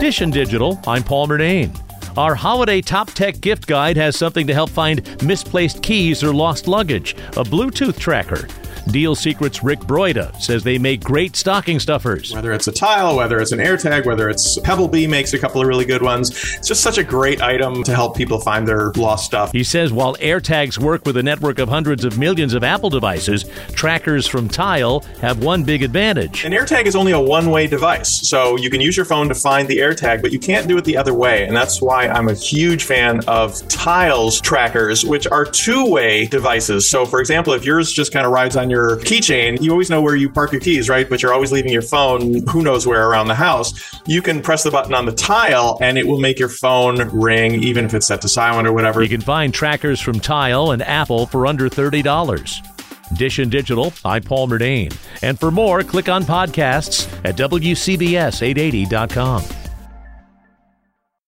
Dish Digital, I'm Paul Murnane. Our holiday top tech gift guide has something to help find misplaced keys or lost luggage a Bluetooth tracker. Deal Secrets Rick Broida says they make great stocking stuffers. Whether it's a tile, whether it's an AirTag, whether it's Pebble Pebblebee makes a couple of really good ones. It's just such a great item to help people find their lost stuff. He says while AirTags work with a network of hundreds of millions of Apple devices, trackers from Tile have one big advantage. An AirTag is only a one way device, so you can use your phone to find the AirTag, but you can't do it the other way. And that's why I'm a huge fan of Tile's trackers, which are two way devices. So, for example, if yours just kind of rides on your your keychain, you always know where you park your keys, right? But you're always leaving your phone who knows where around the house. You can press the button on the tile and it will make your phone ring, even if it's set to silent or whatever. You can find trackers from Tile and Apple for under $30. Dish and Digital, I'm Paul Murnane. And for more, click on podcasts at WCBS880.com.